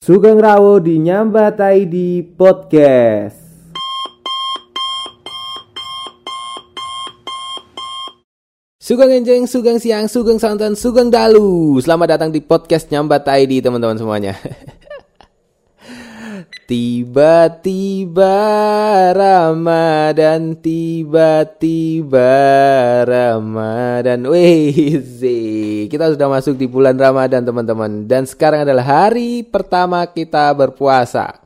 Sugeng Rawo di Nyambatai di podcast. Sugeng Enjeng, Sugeng Siang, Sugeng Santan, Sugeng Dalu. Selamat datang di podcast Nyambatai di teman-teman semuanya. Tiba-tiba Ramadan, tiba-tiba Ramadan. Wih, kita sudah masuk di bulan Ramadan teman-teman. Dan sekarang adalah hari pertama kita berpuasa.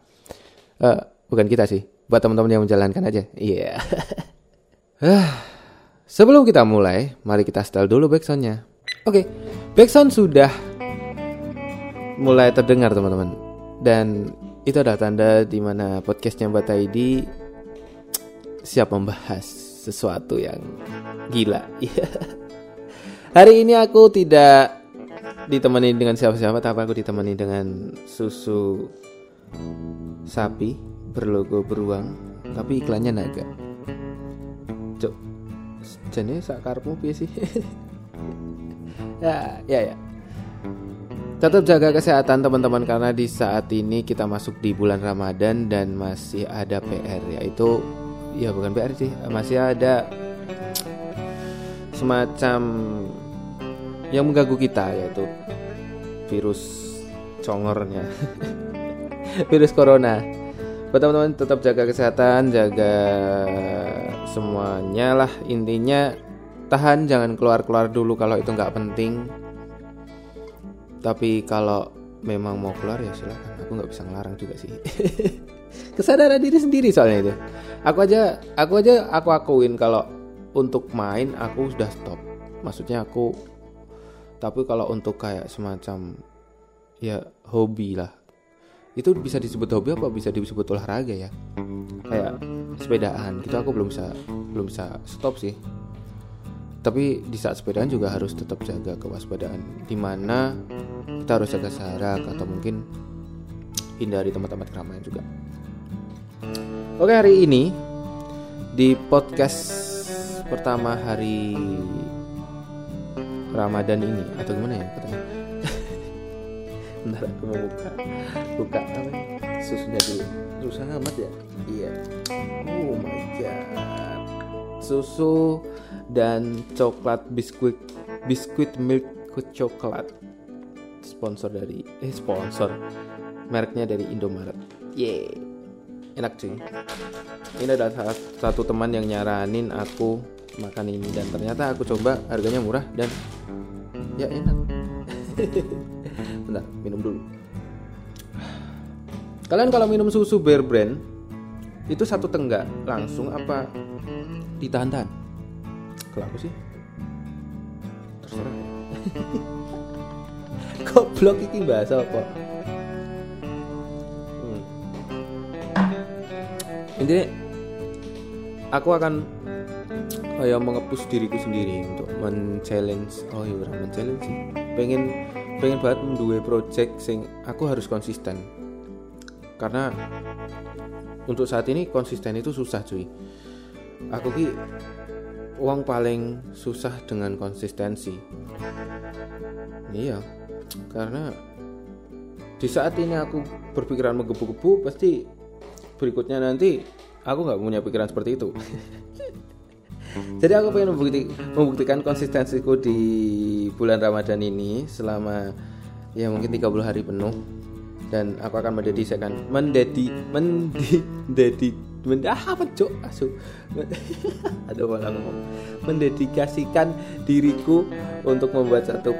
Eh, bukan kita sih, buat teman-teman yang menjalankan aja. Iya. Ah, Sebelum kita mulai, mari kita setel dulu backsoundnya. Oke, backsound sudah mulai terdengar teman-teman. Dan itu adalah tanda di mana podcastnya Mbak Taidi siap membahas sesuatu yang gila. Hari ini aku tidak ditemani dengan siapa-siapa, tapi aku ditemani dengan susu sapi berlogo beruang, tapi iklannya naga. Cuk, jane sakarmu sih? ya, ya, ya. Tetap jaga kesehatan teman-teman karena di saat ini kita masuk di bulan Ramadan dan masih ada PR yaitu ya bukan PR sih, masih ada semacam yang mengganggu kita yaitu virus congornya. virus corona. Buat teman-teman tetap jaga kesehatan, jaga semuanya lah intinya tahan jangan keluar-keluar dulu kalau itu nggak penting tapi kalau memang mau keluar ya silakan. Aku nggak bisa ngelarang juga sih. Kesadaran diri sendiri soalnya itu. Aku aja aku aja aku akuin kalau untuk main aku sudah stop. Maksudnya aku tapi kalau untuk kayak semacam ya hobi lah. Itu bisa disebut hobi apa? Bisa disebut olahraga ya. Kayak sepedaan gitu aku belum bisa belum bisa stop sih tapi di saat sepedaan juga harus tetap jaga kewaspadaan. Di mana kita harus jaga jarak atau mungkin hindari tempat-tempat keramaian juga. Oke hari ini di podcast pertama hari Ramadan ini. Atau gimana ya? Katanya bentar aku mau buka. Buka apa ya? susunya dulu. Susah amat ya? Iya. Oh my god susu dan coklat biskuit biskuit milk coklat. Sponsor dari eh sponsor. Mereknya dari Indomaret. Yeah enak cuy. Ini salah satu teman yang nyaranin aku makan ini dan ternyata aku coba harganya murah dan ya enak. Bentar minum dulu. Kalian kalau minum susu Bear Brand itu satu tenggak langsung apa ditahan-tahan. Kalau aku sih. Terserah. Kok blok ini bahasa apa? Hmm. intinya aku akan kayak mengepus diriku sendiri untuk men-challenge. Oh iya men-challenge sih. Pengen pengen banget mendue project sing aku harus konsisten. Karena untuk saat ini konsisten itu susah cuy aku ki uang paling susah dengan konsistensi. Iya karena di saat ini aku berpikiran menggebu-gebu pasti berikutnya nanti aku nggak punya pikiran seperti itu. Jadi aku pengen membukti, membuktikan konsistensiku di bulan Ramadan ini selama ya mungkin 30 hari penuh. Dan aku akan mendedikasikan mendedi mendi ah, apa asu. Aduh malah ngomong. Mendedikasikan diriku untuk membuat satu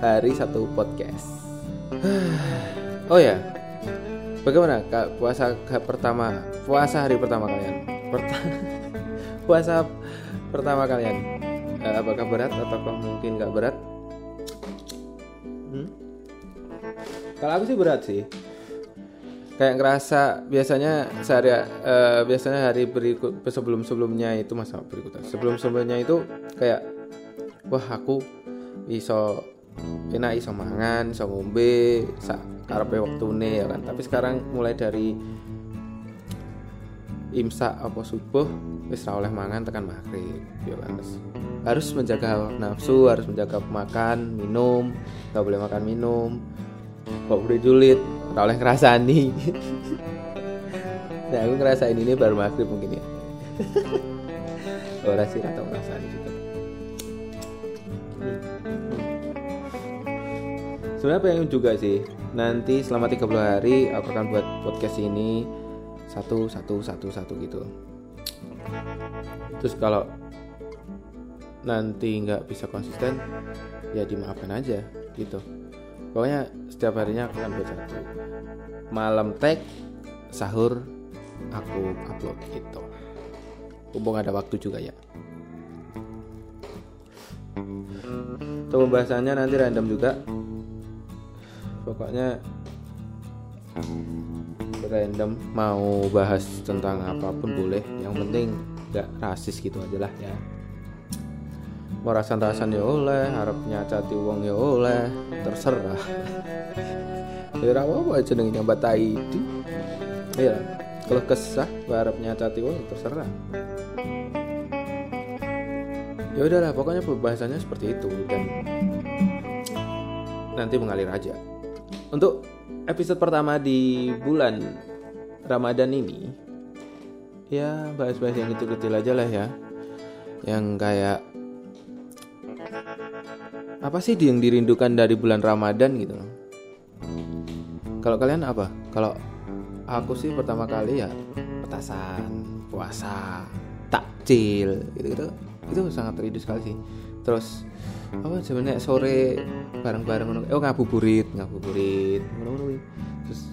hari satu podcast. Oh ya bagaimana kak puasa pertama? Puasa hari pertama kalian? Pertama puasa pertama kalian. Uh, apakah berat atau mungkin nggak berat? Hmm? kalau aku sih berat sih kayak ngerasa biasanya sehari uh, biasanya hari berikut sebelum sebelumnya itu masa berikutnya. Sebelum sebelumnya itu kayak wah aku iso enak iso mangan iso ngombe sak karepe waktune ya kan. Tapi sekarang mulai dari imsak apa subuh wis oleh mangan tekan maghrib ya kan. Harus menjaga nafsu harus menjaga makan minum nggak boleh makan minum nggak boleh julid ora oleh ngrasani nah aku ngerasain ini baru maghrib mungkin ya. Ora sih atau ngrasani juga. Sebenarnya pengen juga sih nanti selama 30 hari aku akan buat podcast ini satu satu satu satu gitu. Terus kalau nanti nggak bisa konsisten ya dimaafkan aja gitu pokoknya setiap harinya aku akan buat satu. Malam tag sahur aku upload gitu. Mumpung ada waktu juga ya. Untuk pembahasannya nanti random juga. Pokoknya random mau bahas tentang apa pun boleh. Yang penting nggak rasis gitu aja lah ya mau rasan-rasan ya oleh harapnya cati uang ya oleh terserah. Ya apa aja dengan nyambat itu ya kalau kesah harapnya cati uang ya terserah. Ya udahlah pokoknya pembahasannya seperti itu dan nanti mengalir aja. Untuk episode pertama di bulan Ramadan ini ya bahas-bahas yang kecil-kecil aja lah ya. Yang kayak apa sih yang dirindukan dari bulan Ramadan gitu? Kalau kalian apa? Kalau aku sih pertama kali ya petasan puasa takjil gitu gitu itu sangat rindu sekali sih. Terus apa sebenarnya sore bareng-bareng oh ngabuburit ngabuburit terus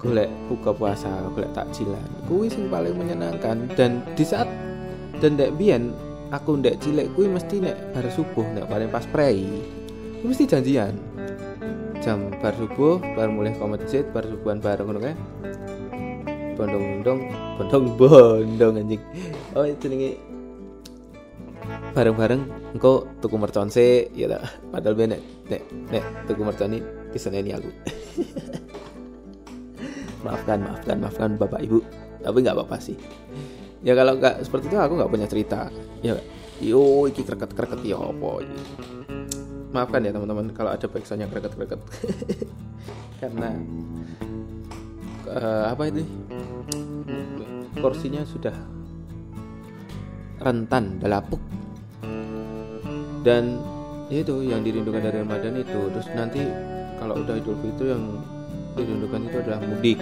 golek buka puasa golek takjilan. Kuwi sing paling menyenangkan. Dan di saat dan dek biyen aku ndek cilik kuwi mesti nek bar subuh nek paling pas prei mesti janjian. Jam bar subuh bar mulai ke masjid bar subuhan bareng ngono kae. Bondong-bondong bondong-bondong anjing. Oh jenenge bareng-bareng engkau tuku mercon se ya tak. Padahal benek nek nek tuku mercon ini ini aku. Maafkan maafkan maafkan bapak ibu tapi nggak apa-apa sih ya kalau nggak seperti itu aku nggak punya cerita. Ya yo iki kreket kreket ya apa maafkan ya teman-teman kalau ada backsound yang kreket kreket karena uh, apa itu? Porsinya sudah rentan dalapuk dan ya itu yang dirindukan dari Ramadan itu. Terus nanti kalau udah Idul Fitri yang dirindukan itu adalah mudik.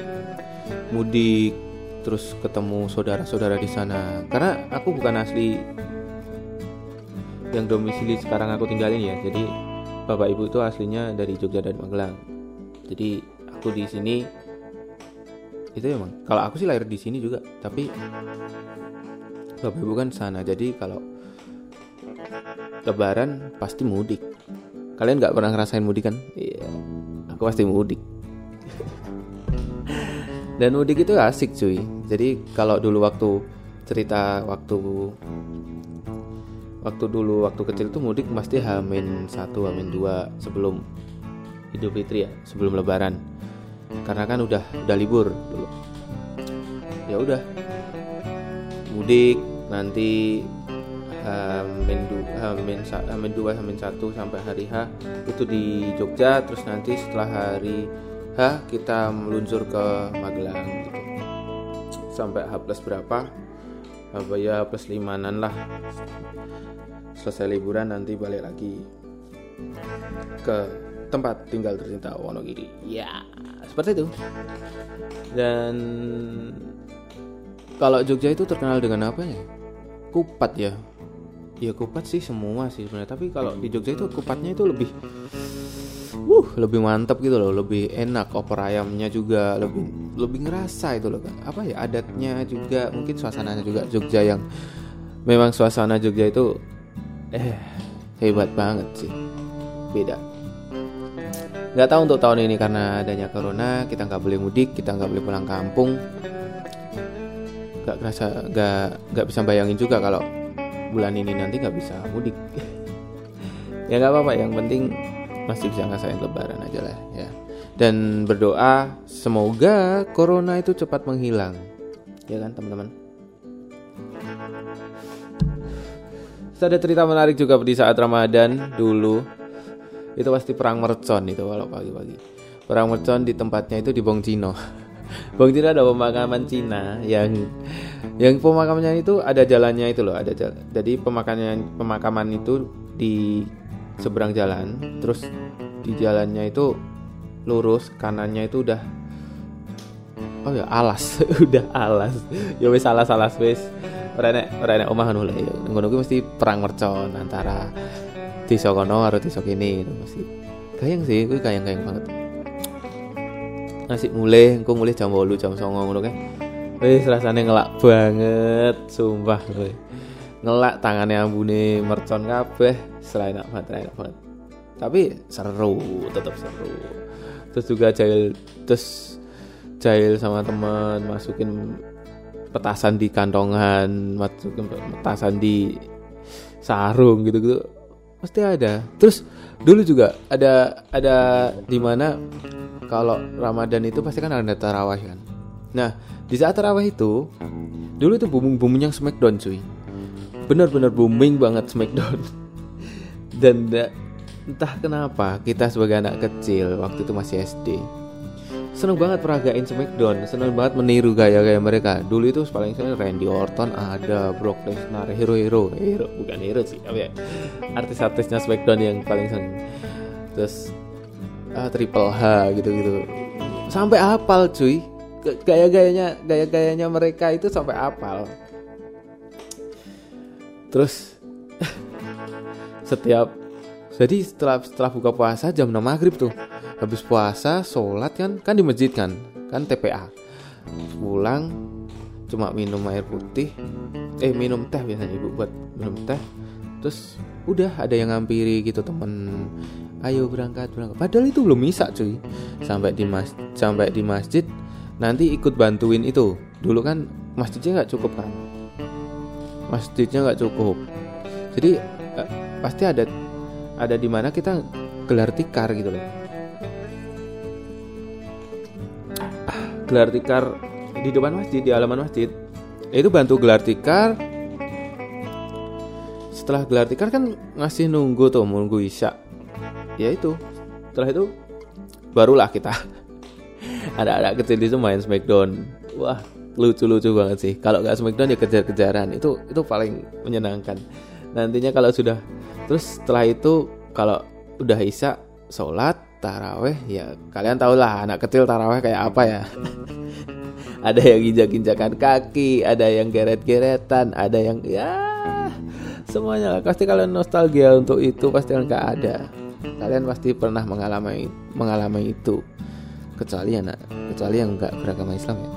Mudik terus ketemu saudara-saudara di sana. Karena aku bukan asli yang domisili sekarang aku tinggalin ya. Jadi bapak ibu itu aslinya dari Jogja dan Magelang. Jadi aku di sini itu emang kalau aku sih lahir di sini juga tapi bapak ibu kan sana. Jadi kalau lebaran pasti mudik. Kalian nggak pernah ngerasain mudik kan? Iya aku pasti mudik dan mudik itu asik cuy. Jadi kalau dulu waktu cerita waktu waktu dulu waktu kecil itu mudik pasti hamin satu hamin dua sebelum Idul Fitri ya sebelum Lebaran. Karena kan udah udah libur dulu. Ya udah. Mudik nanti Hamin du, Hamin, Hamin dua Hamin satu sampai hari H itu di Jogja terus nanti setelah hari H kita meluncur ke Magelang gitu. Sampai H plus berapa? Apa ya plus limanan lah. Selesai liburan nanti balik lagi ke tempat tinggal tercinta Wonogiri. Ya seperti itu. Dan kalau Jogja itu terkenal dengan apa ya? Kupat ya. Ya kupat sih semua sih sebenarnya. Tapi kalau di Jogja itu kupatnya itu lebih uh lebih mantap gitu loh lebih enak opor ayamnya juga lebih lebih ngerasa itu loh apa ya adatnya juga mungkin suasananya juga Jogja yang memang suasana Jogja itu eh hebat banget sih. Beda. Nggak tahu untuk tahun ini karena adanya corona kita nggak boleh mudik kita nggak boleh pulang kampung. Nggak kerasa nggak nggak bisa bayangin juga kalau bulan ini nanti nggak bisa mudik. Ya nggak apa-apa yang penting masih bisa ngasain lebaran aja lah ya. Dan berdoa semoga corona itu cepat menghilang. Ya kan teman-teman? Ada cerita menarik juga di saat Ramadan dulu. Itu pasti perang mercon itu kalau pagi-pagi. Perang mercon di tempatnya itu di Bong Cino. Bong Cino ada pemakaman Cina yang yang pemakamannya itu ada jalannya itu loh ada jalan jadi pemakaman pemakaman itu di seberang jalan terus di jalannya itu lurus kanannya itu udah oh ya alas udah alas. Ya wis alas alas wis. Ora enek ora enek omah ya. Ngono mesti perang mercon antara desa kono karo desa kene mesti. Gayeng sih kuwi gayeng-gayeng banget. Ngasih mulai engko mulai jam 8 jam 9 ngono kan wis rasane ngelak banget sumpah kowe. Ngelak tangannya ambune mercon kabeh selain enak banget enak banget. Tapi seru tetap seru. Terus juga jahil terus jahil sama teman masukin petasan di kantongan masukin petasan di sarung gitu gitu pasti ada. Terus dulu juga ada ada di mana kalau Ramadan itu pasti kan ada tarawih kan. Nah di saat tarawih itu dulu itu booming booming Smackdown cuy. Benar-benar booming banget Smackdown dan entah kenapa kita sebagai anak kecil waktu itu masih SD seneng banget peragain Smackdown seneng banget meniru gaya-gaya mereka. Dulu itu paling sering Randy Orton ada Brock Lesnar hero-hero hero bukan hero sih tapi ya artis-artisnya Smackdown yang paling seneng. Terus uh, Triple H gitu-gitu. Sampai hafal cuy. Gaya-gayanya gaya-gayanya mereka itu sampai hafal terus setiap jadi setelah setelah buka puasa jam 6 maghrib tuh. Habis puasa sholat kan kan di masjid kan kan TPA pulang cuma minum air putih eh minum teh biasanya ibu buat minum teh. Terus udah ada yang ngampiri gitu temen ayo berangkat berangkat. Padahal itu belum bisa cuy. Sampai di mas sampai di masjid nanti ikut bantuin itu. Dulu kan masjidnya nggak cukup kan? Masjidnya nggak cukup. Jadi pasti ada ada di mana kita gelar tikar gitu loh. Ah, gelar tikar di depan masjid di halaman masjid. Itu bantu gelar tikar. Setelah gelar tikar kan ngasih nunggu tuh nunggu isya. Ya itu. Setelah itu barulah kita. Ada anak kecil itu main smackdown. Wah lucu-lucu banget sih. Kalau nggak Smackdown ya kejar-kejaran. Itu itu paling menyenangkan nantinya kalau sudah terus setelah itu kalau udah isya sholat taraweh ya kalian tau lah anak kecil taraweh kayak apa ya. Ada yang injak-injakan kaki ada yang geret-geretan ada yang ya semuanya lah. Pasti kalian nostalgia untuk itu pasti nggak ada. Kalian pasti pernah mengalami mengalami itu. Kecuali anak kecuali yang nggak beragama Islam ya.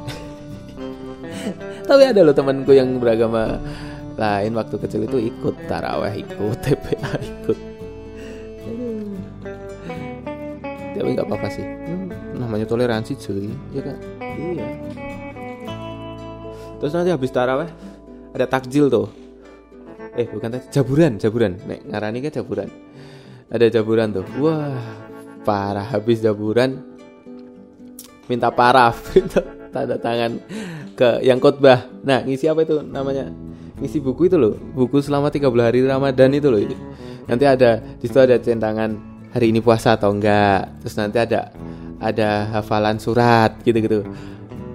Tapi ada loh temanku yang beragama lain waktu kecil itu ikut taraweh ikut TPA ikut. Tapi nggak apa-apa sih. Hmm, namanya toleransi cuy. Ya kan? Iya. Terus nanti habis taraweh ada takjil tuh. Eh bukan takjil jaburan jaburan. Nek ngarani kan jaburan. Ada jaburan tuh. Wah parah. Habis jaburan minta paraf. Tanda tangan ke yang khotbah. Nah, ngisi apa itu namanya? Ngisi buku itu loh, buku selama 30 hari Ramadan itu loh. Nanti ada di situ ada centangan hari ini puasa atau enggak. Terus nanti ada ada hafalan surat gitu-gitu.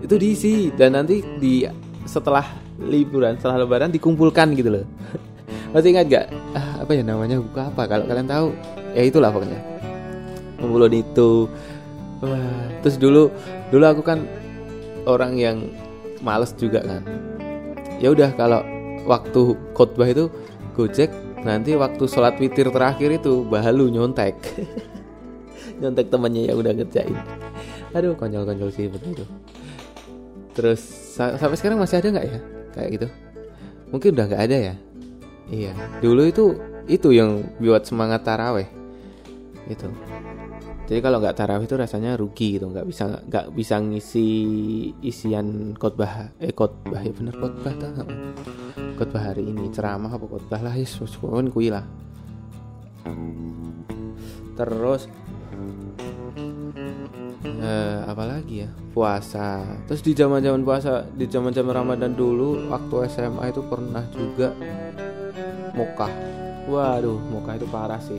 Itu diisi dan nanti di setelah liburan, setelah lebaran dikumpulkan gitu loh. Masih ingat gak? Ah, apa ya namanya buku apa? Kalau kalian tahu, ya itulah pokoknya. Kumpulan itu. Terus dulu dulu aku kan orang yang males juga kan ya udah kalau waktu khotbah itu gojek nanti waktu sholat witir terakhir itu bahalu nyontek. Nyontek temannya yang udah ngerjain. Aduh konyol-konyol sih betul itu. Terus sampai sekarang masih ada nggak ya? Kayak gitu? Mungkin udah nggak ada ya? Iya. Dulu itu itu yang buat semangat taraweh. Itu jadi kalau nggak tarawih itu rasanya rugi gitu nggak bisa nggak bisa ngisi isian khotbah eh khotbah ya bener khotbah tak khotbah hari ini ceramah apa khotbah lah ya pun kui lah. Terus eh, apalagi ya? Puasa. Terus di zaman zaman puasa di zaman zaman ramadan dulu waktu SMA itu pernah juga mukah waduh mukah itu parah sih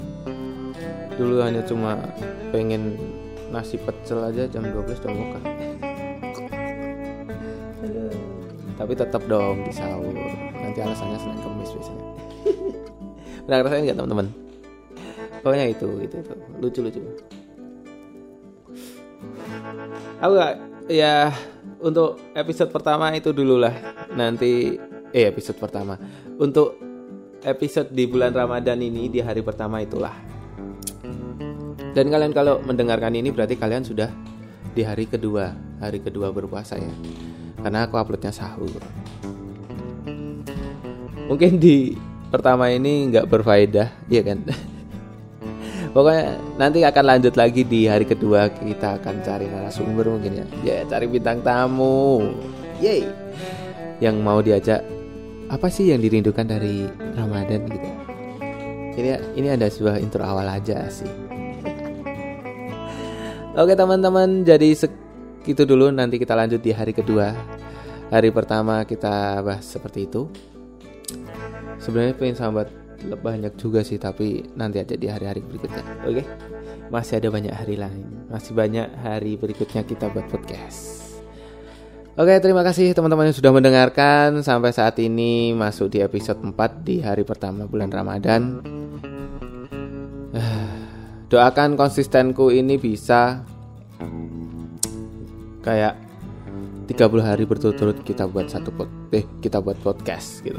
dulu hanya cuma pengen nasi pecel aja jam 12 udah buka. Tapi tetap dong di sahur. Nanti alasannya senin kemis biasanya. Pernah ngerasain nggak teman-teman? Pokoknya itu itu itu. Lucu lucu. Aku gak ya untuk episode pertama itu dulu lah nanti eh episode pertama. Untuk episode di bulan Ramadan ini di hari pertama itulah dan kalian kalau mendengarkan ini berarti kalian sudah di hari kedua hari kedua berpuasa ya. Karena aku uploadnya sahur. Mungkin di pertama ini nggak berfaedah ya kan? Pokoknya nanti akan lanjut lagi di hari kedua kita akan cari narasumber mungkin ya. Ya cari bintang tamu. Yay yang mau diajak apa sih yang dirindukan dari Ramadan gitu? Ini ini ada sebuah intro awal aja sih Oke teman-teman jadi segitu dulu. Nanti kita lanjut di hari kedua. Hari pertama kita bahas seperti itu. Sebenarnya pengen sahabat banyak juga sih tapi nanti aja di hari-hari berikutnya. Oke? Masih ada banyak hari lain. Masih banyak hari berikutnya kita buat podcast. Oke terima kasih teman-teman yang sudah mendengarkan. Sampai saat ini masuk di episode 4 di hari pertama bulan Ramadan. Doakan konsistenku ini bisa kayak 30 hari berturut-turut kita buat satu pod eh kita buat podcast gitu.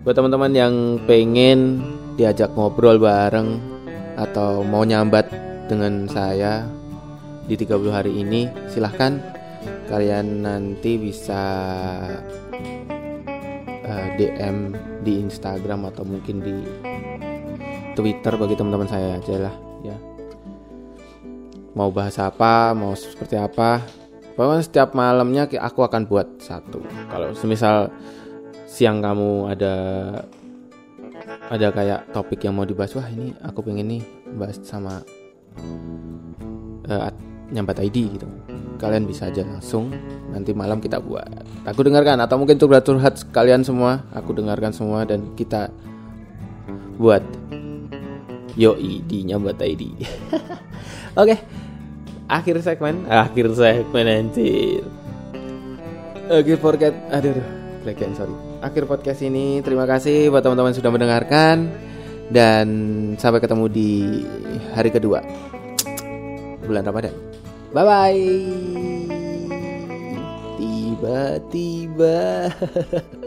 Buat teman-teman yang pengen diajak ngobrol bareng atau mau nyambat dengan saya di 30 hari ini, silahkan kalian nanti bisa uh, eh, DM di Instagram atau mungkin di Twitter bagi teman-teman saya aja lah ya mau bahas apa mau seperti apa. Pokoknya setiap malamnya aku akan buat satu. Kalau semisal siang kamu ada ada kayak topik yang mau dibahas wah ini aku pengen nih bahas sama uh, nyambat ID gitu. Kalian bisa aja langsung nanti malam kita buat. Aku dengarkan atau mungkin curhat-curhat kalian semua aku dengarkan semua dan kita buat. Yo ID-nya buat ID. Oke. Akhir segmen, akhir segmen anjir. Oke, forget. Aduh, aduh. Again, sorry. Akhir podcast ini terima kasih buat teman-teman sudah mendengarkan dan sampai ketemu di hari kedua bulan Ramadan. Bye bye. Tiba-tiba